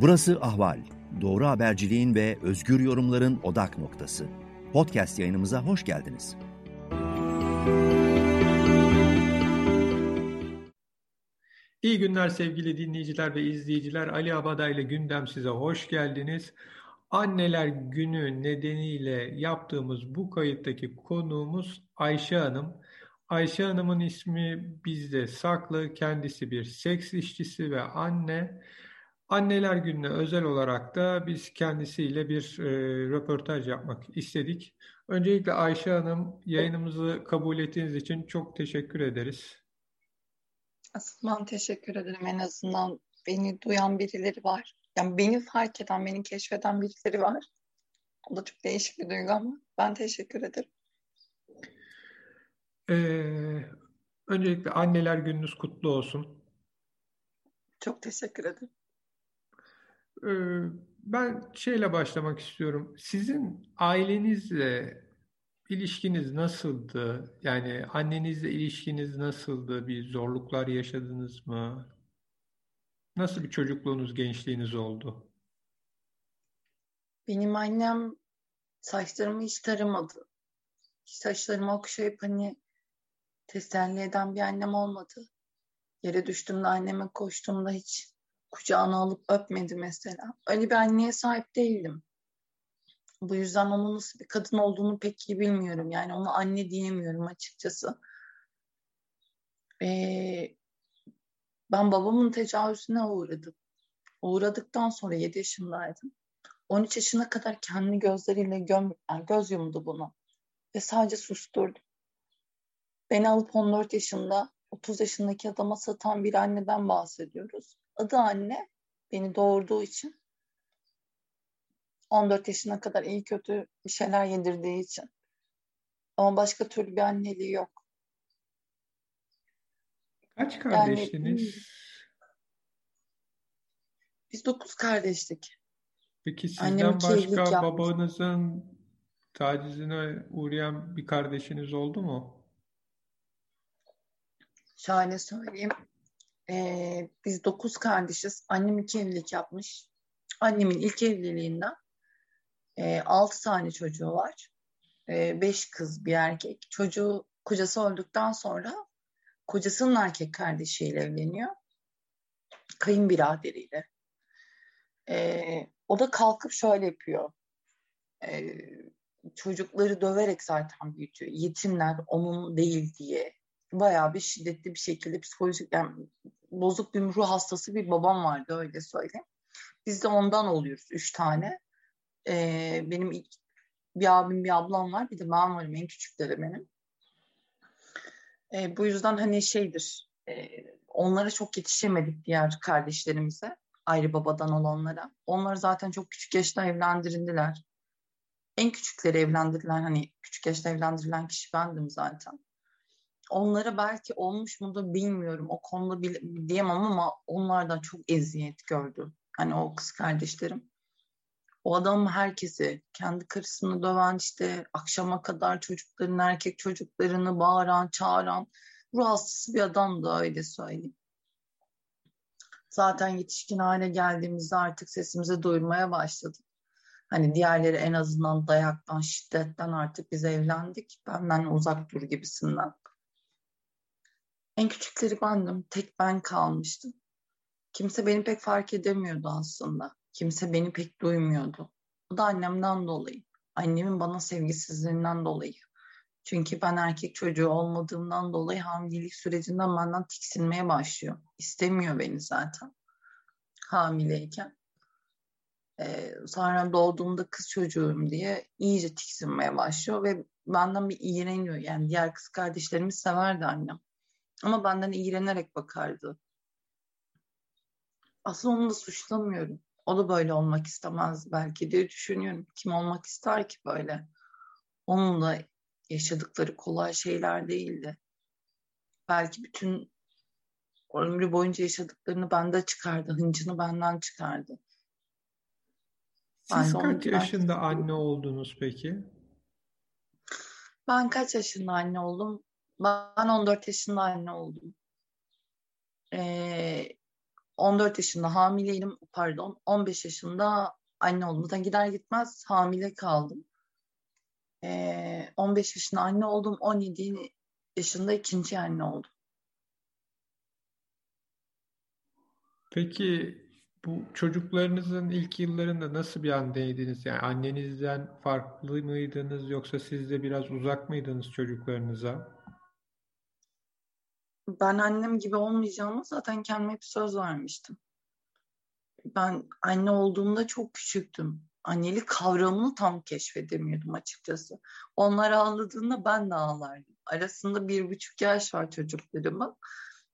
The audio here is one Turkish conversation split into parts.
Burası Ahval. Doğru haberciliğin ve özgür yorumların odak noktası. Podcast yayınımıza hoş geldiniz. İyi günler sevgili dinleyiciler ve izleyiciler. Ali Abada ile gündem size hoş geldiniz. Anneler Günü nedeniyle yaptığımız bu kayıttaki konuğumuz Ayşe Hanım. Ayşe Hanım'ın ismi bizde saklı. Kendisi bir seks işçisi ve anne. Anneler Günü'ne özel olarak da biz kendisiyle bir e, röportaj yapmak istedik. Öncelikle Ayşe Hanım yayınımızı kabul ettiğiniz için çok teşekkür ederiz. Asıl ben teşekkür ederim. En azından beni duyan birileri var. Yani beni fark eden, beni keşfeden birileri var. O da çok değişik bir duygu ama ben teşekkür ederim. Ee, öncelikle anneler gününüz kutlu olsun. Çok teşekkür ederim. Ee, ben şeyle başlamak istiyorum. Sizin ailenizle ilişkiniz nasıldı? Yani annenizle ilişkiniz nasıldı? Bir zorluklar yaşadınız mı? Nasıl bir çocukluğunuz, gençliğiniz oldu? Benim annem saçlarımı hiç taramadı. Saçlarımı okşayıp hani teselli eden bir annem olmadı. Yere düştüğümde anneme koştuğumda hiç kucağına alıp öpmedi mesela. Öyle bir anneye sahip değildim. Bu yüzden onun nasıl bir kadın olduğunu pek iyi bilmiyorum. Yani ona anne diyemiyorum açıkçası. Ee, ben babamın tecavüzüne uğradım. Uğradıktan sonra 7 yaşındaydım. 13 yaşına kadar kendi gözleriyle göm, yani göz yumdu bunu. Ve sadece susturdu. Beni alıp 14 yaşında 30 yaşındaki adama satan bir anneden bahsediyoruz. Adı anne. Beni doğurduğu için. 14 yaşına kadar iyi kötü bir şeyler yedirdiği için. Ama başka türlü bir anneliği yok. Kaç kardeştiniz? Yani, biz dokuz kardeştik. Peki sizden başka babanızın tacizine uğrayan bir kardeşiniz oldu mu? Şöyle söyleyeyim. Ee, biz dokuz kardeşiz. Annem iki evlilik yapmış. Annemin ilk evliliğinden e, altı tane çocuğu var. E, beş kız bir erkek. Çocuğu kocası öldükten sonra kocasının erkek kardeşiyle evleniyor. Kayınbiraderiyle. E, o da kalkıp şöyle yapıyor. E, çocukları döverek zaten büyütüyor. Yetimler onun değil diye. Bayağı bir şiddetli bir şekilde psikolojik yani bozuk bir ruh hastası bir babam vardı öyle söyleyeyim. Biz de ondan oluyoruz üç tane. Ee, benim ilk bir abim bir ablam var bir de ben varım en küçükleri benim. Ee, bu yüzden hani şeydir e, onlara çok yetişemedik diğer kardeşlerimize ayrı babadan olanlara. Onlar zaten çok küçük yaşta evlendirildiler. En küçükleri evlendirdiler hani küçük yaşta evlendirilen kişi bendim zaten. Onlara belki olmuş mu da bilmiyorum. O konuda bil, diyemem ama onlardan çok eziyet gördüm. Hani o kız kardeşlerim. O adam herkesi, kendi karısını döven işte akşama kadar çocukların, erkek çocuklarını bağıran, çağıran ruh hastası bir adamdı öyle söyleyeyim. Zaten yetişkin hale geldiğimizde artık sesimizi duyurmaya başladık. Hani diğerleri en azından dayaktan, şiddetten artık biz evlendik. Benden uzak dur gibisinden. En küçükleri bendim. Tek ben kalmıştım. Kimse beni pek fark edemiyordu aslında. Kimse beni pek duymuyordu. Bu da annemden dolayı. Annemin bana sevgisizliğinden dolayı. Çünkü ben erkek çocuğu olmadığımdan dolayı hamilelik sürecinden benden tiksinmeye başlıyor. İstemiyor beni zaten hamileyken. Ee, sonra doğduğumda kız çocuğum diye iyice tiksinmeye başlıyor ve benden bir iğreniyor. Yani diğer kız kardeşlerimi severdi annem. Ama benden iğrenerek bakardı. Aslında onu da suçlamıyorum. O da böyle olmak istemez belki diye düşünüyorum. Kim olmak ister ki böyle? Onun da yaşadıkları kolay şeyler değildi. Belki bütün ömrü boyunca yaşadıklarını bende çıkardı. Hıncını benden çıkardı. Siz ben kaç yaşında anne oldunuz peki? Ben kaç yaşında anne oldum? Ben 14 yaşında anne oldum. Ee, 14 yaşında hamileydim pardon 15 yaşında anne oldum. Zaten gider gitmez hamile kaldım. Ee, 15 yaşında anne oldum. 17 yaşında ikinci anne oldum. Peki bu çocuklarınızın ilk yıllarında nasıl bir anneydiniz? Yani annenizden farklı mıydınız yoksa siz de biraz uzak mıydınız çocuklarınıza? Ben annem gibi olmayacağımı zaten kendime hep söz vermiştim. Ben anne olduğumda çok küçüktüm. Annelik kavramını tam keşfedemiyordum açıkçası. Onlar ağladığında ben de ağlardım. Arasında bir buçuk yaş var çocuklarımın.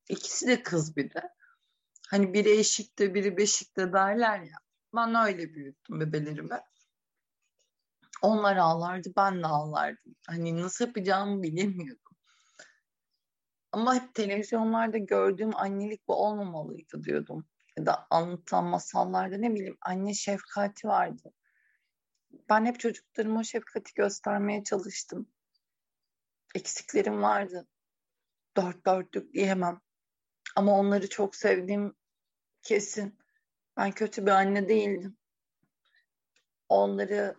İkisi de kız bir de. Hani biri eşikte biri beşikte derler ya. Ben öyle büyüttüm bebelerimi. Onlar ağlardı ben de ağlardım. Hani nasıl yapacağımı bilemiyordum. Ama hep televizyonlarda gördüğüm annelik bu olmamalıydı diyordum. Ya da anlatılan masallarda ne bileyim anne şefkati vardı. Ben hep çocuklarıma şefkati göstermeye çalıştım. Eksiklerim vardı. Dört dörtlük diyemem. Ama onları çok sevdiğim kesin. Ben kötü bir anne değildim. Onları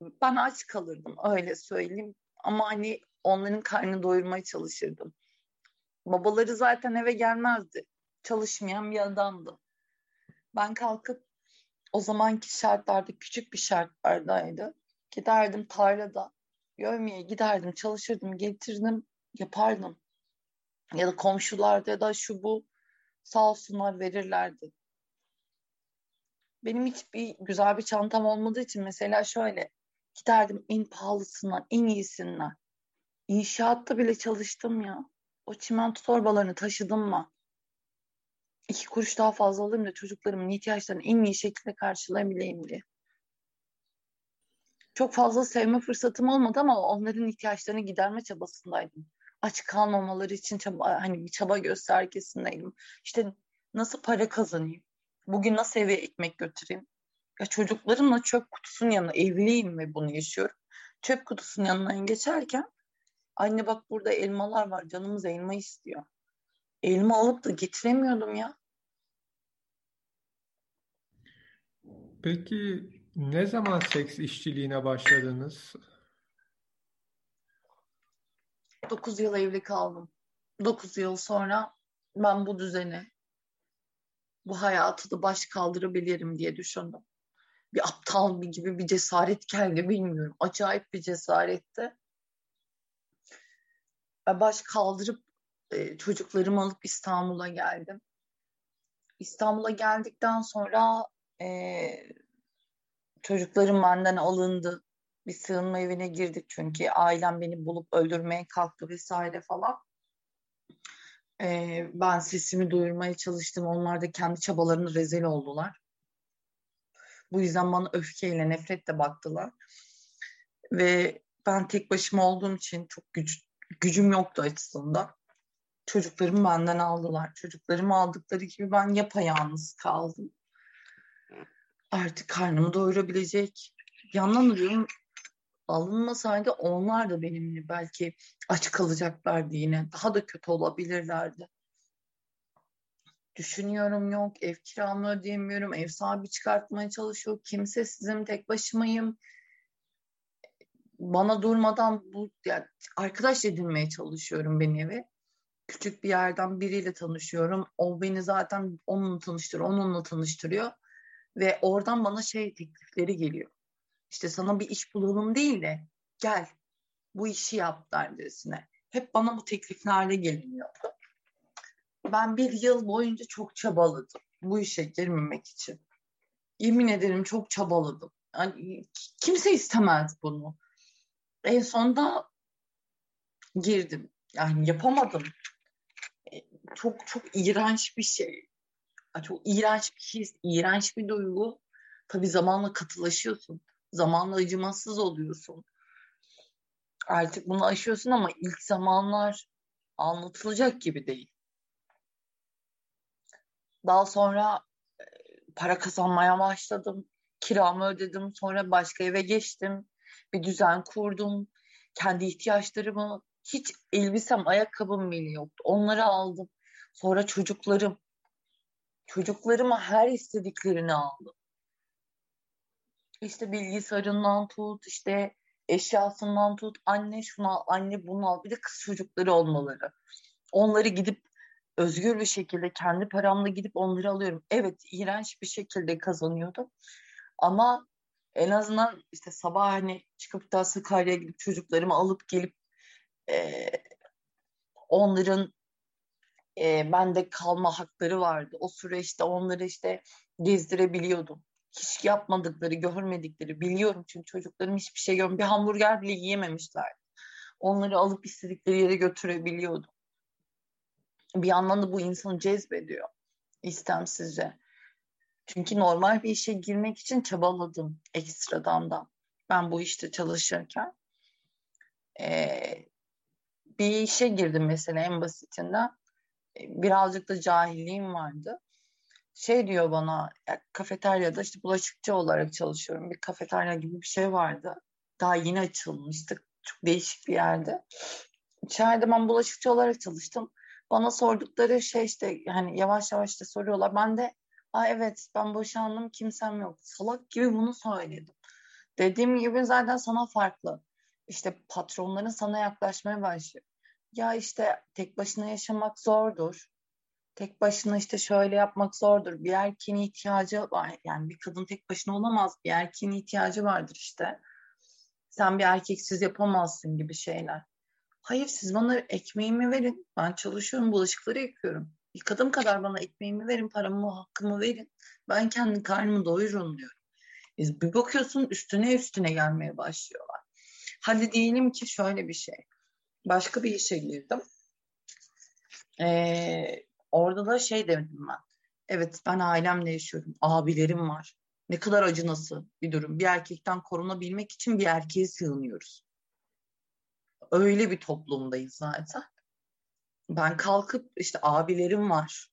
ben aç kalırdım öyle söyleyeyim. Ama hani onların karnını doyurmaya çalışırdım. Babaları zaten eve gelmezdi. Çalışmayan bir adamdı. Ben kalkıp o zamanki şartlarda küçük bir şartlardaydı. Giderdim tarlada yövmeye giderdim, çalışırdım, getirdim, yapardım. Ya da komşularda ya da şu bu sağ olsunlar verirlerdi. Benim hiçbir güzel bir çantam olmadığı için mesela şöyle giderdim en pahalısından, en iyisinden. İnşaatta bile çalıştım ya. O çimento torbalarını taşıdım mı? İki kuruş daha fazla alayım da çocuklarımın ihtiyaçlarını en iyi şekilde karşılayabileyim diye. Çok fazla sevme fırsatım olmadı ama onların ihtiyaçlarını giderme çabasındaydım. Aç kalmamaları için çaba, hani bir çaba göstergesindeydim. İşte nasıl para kazanayım? Bugün nasıl eve ekmek götüreyim? Ya çocuklarımla çöp kutusunun yanına evliyim ve bunu yaşıyorum. Çöp kutusunun yanından geçerken anne bak burada elmalar var canımız elma istiyor. Elma alıp da getiremiyordum ya. Peki ne zaman seks işçiliğine başladınız? 9 yıl evli kaldım. 9 yıl sonra ben bu düzeni, bu hayatı da baş kaldırabilirim diye düşündüm. Bir aptal bir gibi bir cesaret geldi bilmiyorum. Acayip bir cesaretti. Baş kaldırıp e, çocuklarımı alıp İstanbul'a geldim. İstanbul'a geldikten sonra e, çocuklarım benden alındı. Bir sığınma evine girdik çünkü ailem beni bulup öldürmeye kalktı vesaire falan. E, ben sesimi duyurmaya çalıştım. Onlar da kendi çabalarını rezil oldular. Bu yüzden bana öfkeyle, nefretle baktılar. Ve ben tek başıma olduğum için çok güç, gücüm yoktu açısından. Çocuklarımı benden aldılar. Çocuklarımı aldıkları gibi ben yapayalnız kaldım. Artık karnımı doyurabilecek. Yandan duruyorum. Alınmasaydı onlar da benimle belki aç kalacaklardı yine. Daha da kötü olabilirlerdi. Düşünüyorum yok, ev kiramı ödeyemiyorum, ev sahibi çıkartmaya çalışıyor, kimsesizim, tek başımayım. Bana durmadan bu yani arkadaş edinmeye çalışıyorum beni eve küçük bir yerden biriyle tanışıyorum. O beni zaten onunla tanıştırıyor, onunla tanıştırıyor. Ve oradan bana şey teklifleri geliyor. İşte sana bir iş bulalım değil de gel bu işi yap derdesine. Hep bana bu tekliflerle geliniyordu. Ben bir yıl boyunca çok çabaladım bu işe girmemek için. Yemin ederim çok çabaladım. Yani kimse istemez bunu. En sonunda girdim. Yani yapamadım çok çok iğrenç bir şey. Çok iğrenç bir his, iğrenç bir duygu. Tabii zamanla katılaşıyorsun. Zamanla acımasız oluyorsun. Artık bunu aşıyorsun ama ilk zamanlar anlatılacak gibi değil. Daha sonra e, para kazanmaya başladım. Kiramı ödedim. Sonra başka eve geçtim. Bir düzen kurdum. Kendi ihtiyaçlarımı hiç elbisem, ayakkabım bile yoktu. Onları aldım. Sonra çocuklarım. Çocuklarıma her istediklerini aldım. İşte bilgisayarından tut, işte eşyasından tut, anne şunu al, anne bunu al. Bir de kız çocukları olmaları. Onları gidip özgür bir şekilde kendi paramla gidip onları alıyorum. Evet iğrenç bir şekilde kazanıyordum. Ama en azından işte sabah hani çıkıp da Sakarya'ya gidip çocuklarımı alıp gelip e, onların e, bende kalma hakları vardı. O süreçte onları işte gezdirebiliyordum. Hiç yapmadıkları, görmedikleri biliyorum çünkü çocuklarım hiçbir şey görmüyor. Bir hamburger bile yiyememişler. Onları alıp istedikleri yere götürebiliyordum. Bir yandan da bu insanı cezbediyor istemsizce. Çünkü normal bir işe girmek için çabaladım ekstradan da. Ben bu işte çalışırken. Ee, bir işe girdim mesela en basitinden. Birazcık da cahilliğim vardı. Şey diyor bana ya, kafeteryada işte bulaşıkçı olarak çalışıyorum. Bir kafeterya gibi bir şey vardı. Daha yeni açılmıştı. Çok değişik bir yerde. İçeride ben bulaşıkçı olarak çalıştım. Bana sordukları şey işte hani yavaş yavaş da soruyorlar. Ben de Aa, evet ben boşandım kimsem yok. Salak gibi bunu söyledim. Dediğim gibi zaten sana farklı. İşte patronların sana yaklaşmaya başlıyor. Ya işte tek başına yaşamak zordur. Tek başına işte şöyle yapmak zordur. Bir erkeğin ihtiyacı var. Yani bir kadın tek başına olamaz. Bir erkeğin ihtiyacı vardır işte. Sen bir erkeksiz yapamazsın gibi şeyler. Hayır siz bana ekmeğimi verin. Ben çalışıyorum, bulaşıkları yıkıyorum. Yıkadığım kadar bana ekmeğimi verin, paramı, hakkımı verin. Ben kendi karnımı doyururum diyorum. Biz bir bakıyorsun üstüne üstüne gelmeye başlıyorlar. Hadi diyelim ki şöyle bir şey. Başka bir işe girdim. Ee, orada da şey dedim ben. Evet ben ailemle yaşıyorum. Abilerim var. Ne kadar acınası bir durum. Bir erkekten korunabilmek için bir erkeğe sığınıyoruz. Öyle bir toplumdayız zaten. Ben kalkıp işte abilerim var.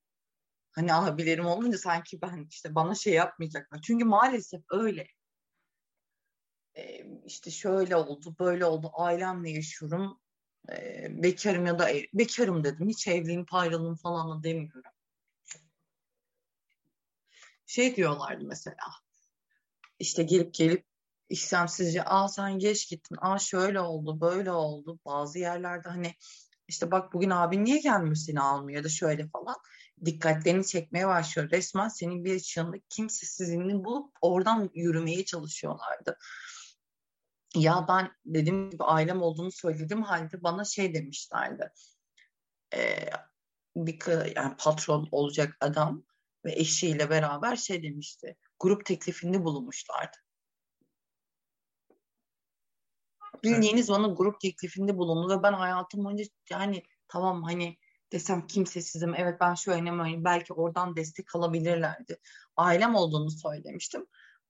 Hani abilerim olunca sanki ben işte bana şey yapmayacaklar. Çünkü maalesef öyle. Ee, işte şöyle oldu, böyle oldu. Ailemle yaşıyorum. Ee, bekarım ya da bekarım dedim. Hiç evliyim, payralım falan demiyorum. Şey diyorlardı mesela. İşte gelip gelip istemsizce aa sen geç gittin, aa şöyle oldu, böyle oldu. Bazı yerlerde hani işte bak bugün abin niye gelmiyor seni almıyor ya da şöyle falan dikkatlerini çekmeye başlıyor. Resmen senin bir yaşında kimsesizliğini bulup oradan yürümeye çalışıyorlardı. Ya ben dediğim gibi ailem olduğunu söyledim halde bana şey demişlerdi. Ee, bir yani patron olacak adam ve eşiyle beraber şey demişti. Grup teklifinde bulunmuşlardı. Bildiğiniz bana grup teklifinde bulundu ve ben hayatım boyunca yani tamam hani desem kimsesizim evet ben şu önemli belki oradan destek alabilirlerdi. Ailem olduğunu söylemiştim.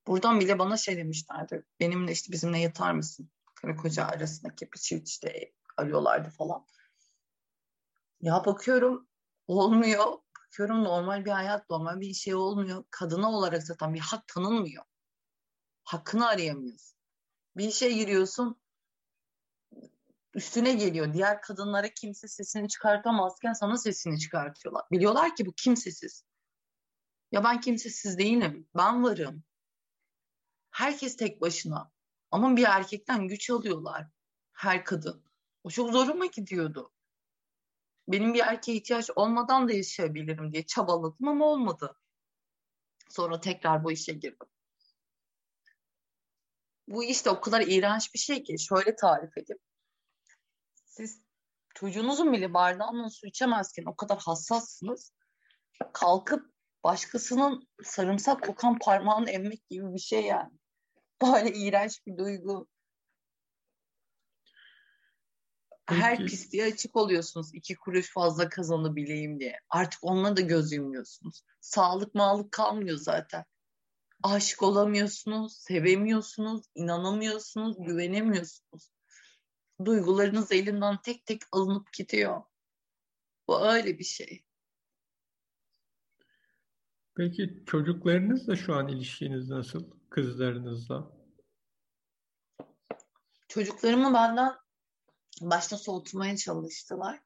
Buradan bile bana şey demişlerdi. Benimle işte bizimle yatar mısın? Karı koca arasındaki bir çift işte arıyorlardı falan. Ya bakıyorum olmuyor. Bakıyorum normal bir hayat, normal bir şey olmuyor. Kadına olarak zaten bir hak tanınmıyor. Hakkını arayamıyorsun. Bir işe giriyorsun üstüne geliyor. Diğer kadınlara kimse sesini çıkartamazken sana sesini çıkartıyorlar. Biliyorlar ki bu kimsesiz. Ya ben kimsesiz değilim. Ben varım. Herkes tek başına. Ama bir erkekten güç alıyorlar. Her kadın. O çok zoruma gidiyordu. Benim bir erkeğe ihtiyaç olmadan da yaşayabilirim diye çabaladım ama olmadı. Sonra tekrar bu işe girdim. Bu işte o kadar iğrenç bir şey ki şöyle tarif edeyim. Siz çocuğunuzun bile bardağından su içemezken o kadar hassassınız. Kalkıp başkasının sarımsak kokan parmağını emmek gibi bir şey yani. Böyle iğrenç bir duygu. Her pisliğe açık oluyorsunuz. iki kuruş fazla kazanabileyim diye. Artık onunla da göz yumuyorsunuz. Sağlık mağlık kalmıyor zaten. Aşık olamıyorsunuz, sevemiyorsunuz, inanamıyorsunuz, güvenemiyorsunuz duygularınız elinden tek tek alınıp gidiyor. Bu öyle bir şey. Peki çocuklarınızla şu an ilişkiniz nasıl? Kızlarınızla? Çocuklarımı benden başta soğutmaya çalıştılar.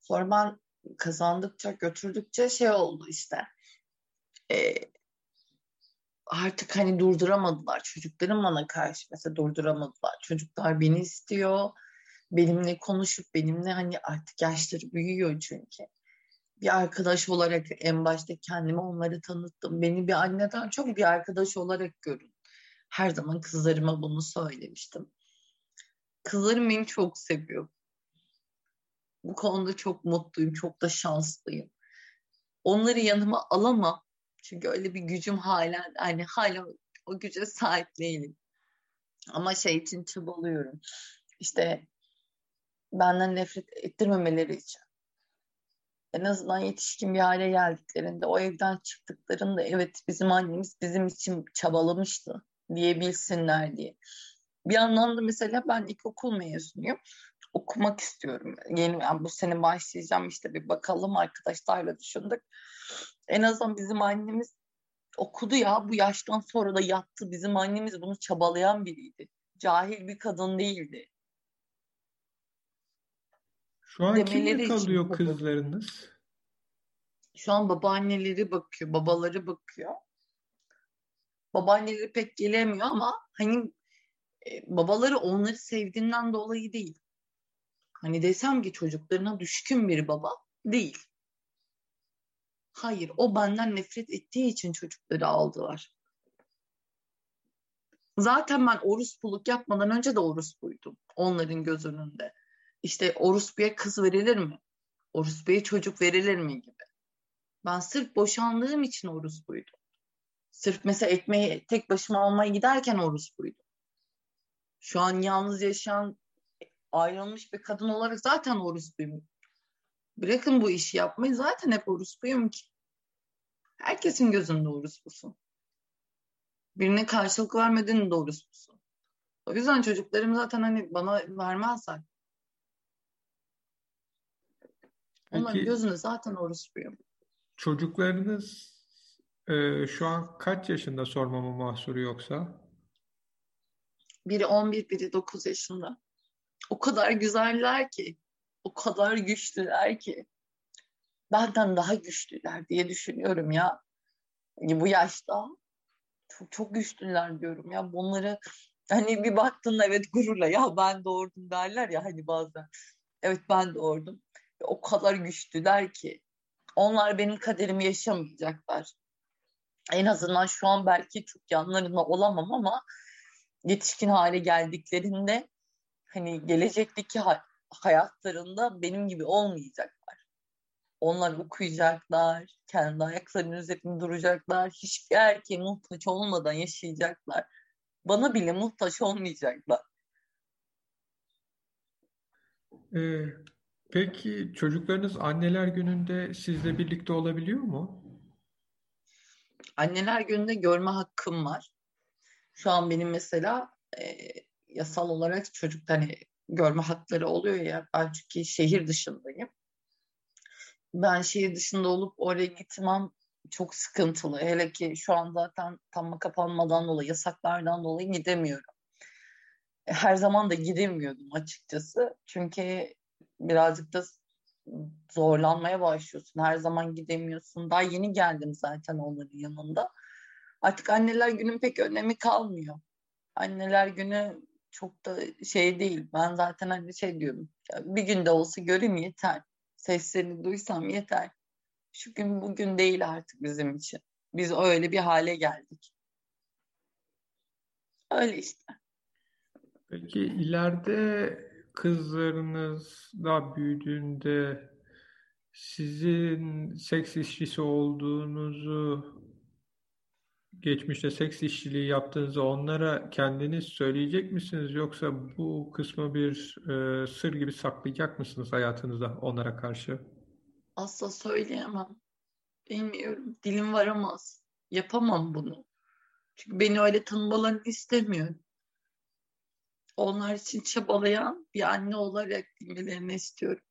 Sonra ben kazandıkça, götürdükçe şey oldu işte. e, artık hani durduramadılar. Çocuklarım bana karşı mesela durduramadılar. Çocuklar beni istiyor. Benimle konuşup benimle hani artık yaşları büyüyor çünkü. Bir arkadaş olarak en başta kendimi onları tanıttım. Beni bir anneden çok bir arkadaş olarak görün. Her zaman kızlarıma bunu söylemiştim. Kızlarım beni çok seviyor. Bu konuda çok mutluyum, çok da şanslıyım. Onları yanıma alamam. Çünkü öyle bir gücüm hala, hani hala o güce sahip değilim. Ama şey için çabalıyorum. İşte benden nefret ettirmemeleri için. En azından yetişkin bir hale geldiklerinde, o evden çıktıklarında evet bizim annemiz bizim için çabalamıştı diyebilsinler diye. Bir yandan da mesela ben ilkokul mezunuyum. Okumak istiyorum. Yeni yani bu sene başlayacağım işte bir bakalım arkadaşlarla düşündük. En azından bizim annemiz okudu ya bu yaştan sonra da yattı. Bizim annemiz bunu çabalayan biriydi. Cahil bir kadın değildi. Şu an kimle kalıyor kızlarınız? Şu an babaanneleri bakıyor, babaları bakıyor. Babaanneleri pek gelemiyor ama hani e, babaları onları sevdiğinden dolayı değil. Hani desem ki çocuklarına düşkün bir baba değil. Hayır, o benden nefret ettiği için çocukları aldılar. Zaten ben orospuluk yapmadan önce de orospuydum onların göz önünde. İşte orospuya kız verilir mi? Orospuya çocuk verilir mi gibi. Ben sırf boşandığım için orospuydum. Sırf mesela ekmeği tek başıma almaya giderken orospuydum. Şu an yalnız yaşayan ayrılmış bir kadın olarak zaten orospuyum. Bırakın bu işi yapmayı zaten hep orospuyum ki. Herkesin gözünde orospusun. Birine karşılık vermediğin de orospusun. O yüzden çocuklarım zaten hani bana vermezler. Onların gözünde zaten orospuyum. Çocuklarınız e, şu an kaç yaşında sormama mahsuru yoksa? Biri 11, biri 9 yaşında. O kadar güzeller ki, o kadar güçlüler ki. Benden daha güçlüler diye düşünüyorum ya. Yani bu yaşta çok çok güçlüler diyorum ya. Bunları hani bir baktın evet gururla ya ben doğurdum derler ya hani bazen. Evet ben doğurdum. O kadar güçlüler ki. Onlar benim kaderimi yaşamayacaklar. En azından şu an belki çok yanlarında olamam ama yetişkin hale geldiklerinde hani gelecekteki hayatlarında benim gibi olmayacaklar. Onlar okuyacaklar, kendi ayaklarının üzerinde duracaklar, hiçbir erkeğe muhtaç olmadan yaşayacaklar. Bana bile muhtaç olmayacaklar. Ee, peki çocuklarınız anneler gününde sizle birlikte olabiliyor mu? Anneler gününde görme hakkım var. Şu an benim mesela e, yasal olarak çocuk hani görme hakları oluyor ya ben çünkü şehir dışındayım. Ben şehir dışında olup oraya gitmem çok sıkıntılı. Hele ki şu an zaten tam kapanmadan dolayı, yasaklardan dolayı gidemiyorum. E, her zaman da gidemiyordum açıkçası. Çünkü birazcık da zorlanmaya başlıyorsun. Her zaman gidemiyorsun. Daha yeni geldim zaten onların yanında. Artık anneler günün pek önemi kalmıyor. Anneler günü çok da şey değil. Ben zaten hani şey diyorum. Bir günde olsa göreyim yeter. Seslerini duysam yeter. Şu gün bugün değil artık bizim için. Biz öyle bir hale geldik. Öyle işte. Peki ileride kızlarınız da büyüdüğünde sizin seks işçisi olduğunuzu geçmişte seks işçiliği yaptığınızı onlara kendiniz söyleyecek misiniz yoksa bu kısmı bir e, sır gibi saklayacak mısınız hayatınızda onlara karşı? Asla söyleyemem. Bilmiyorum. Dilim varamaz. Yapamam bunu. Çünkü beni öyle tanımalarını istemiyorum. Onlar için çabalayan bir anne olarak bilmelerini istiyorum.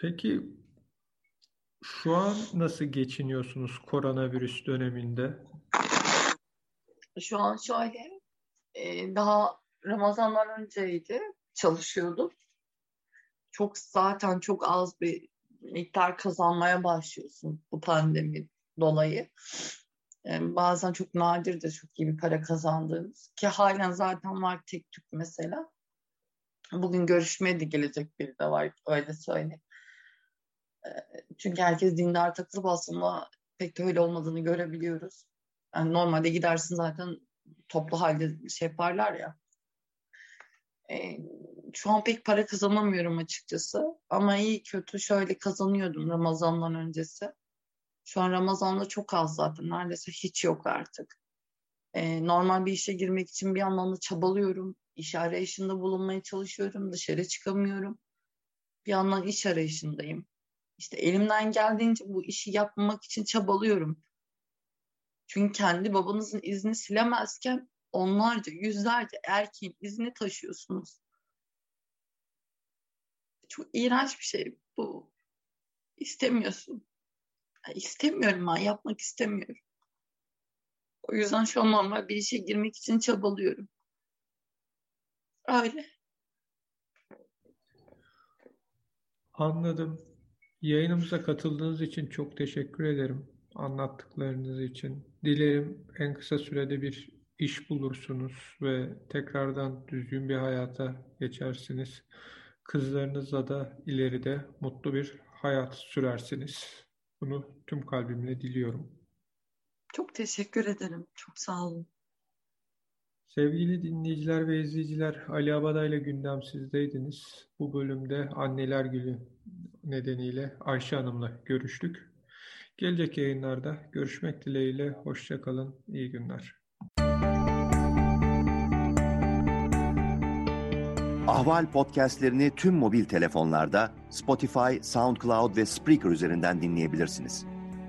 Peki şu an nasıl geçiniyorsunuz koronavirüs döneminde? Şu an şöyle, e, daha Ramazan'dan önceydi, çalışıyordum. Çok zaten çok az bir miktar kazanmaya başlıyorsun bu pandemi dolayı. Yani bazen çok nadir de çok iyi bir para kazandığımız ki halen zaten var tek tük mesela. Bugün görüşmeye de gelecek biri de var öyle söyleyeyim. Çünkü herkes dindar takılıp aslında pek de öyle olmadığını görebiliyoruz. Yani normalde gidersin zaten toplu halde şey yaparlar ya. E, şu an pek para kazanamıyorum açıkçası. Ama iyi kötü şöyle kazanıyordum Ramazan'dan öncesi. Şu an Ramazan'da çok az zaten. Neredeyse hiç yok artık. E, normal bir işe girmek için bir yandan da çabalıyorum. İş arayışında bulunmaya çalışıyorum. Dışarı çıkamıyorum. Bir yandan iş arayışındayım. İşte elimden geldiğince bu işi yapmak için çabalıyorum. Çünkü kendi babanızın izni silemezken onlarca, yüzlerce erkeğin izni taşıyorsunuz. Çok iğrenç bir şey bu. İstemiyorsun. Yani istemiyorum ben, yapmak istemiyorum. O yüzden şu an normal bir işe girmek için çabalıyorum. Öyle. Anladım. Yayınımıza katıldığınız için çok teşekkür ederim. Anlattıklarınız için. Dilerim en kısa sürede bir iş bulursunuz ve tekrardan düzgün bir hayata geçersiniz. Kızlarınızla da ileride mutlu bir hayat sürersiniz. Bunu tüm kalbimle diliyorum. Çok teşekkür ederim. Çok sağ olun. Sevgili dinleyiciler ve izleyiciler, Ali Abada ile gündemsizdeydiniz. Bu bölümde Anneler Günü nedeniyle Ayşe Hanım'la görüştük. Gelecek yayınlarda görüşmek dileğiyle. Hoşçakalın, iyi günler. Ahval podcastlerini tüm mobil telefonlarda Spotify, SoundCloud ve Spreaker üzerinden dinleyebilirsiniz.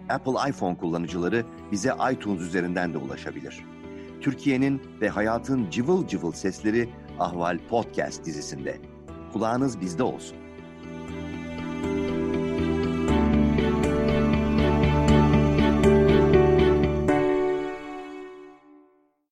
Apple iPhone kullanıcıları bize iTunes üzerinden de ulaşabilir. Türkiye'nin ve hayatın cıvıl cıvıl sesleri Ahval Podcast dizisinde. Kulağınız bizde olsun.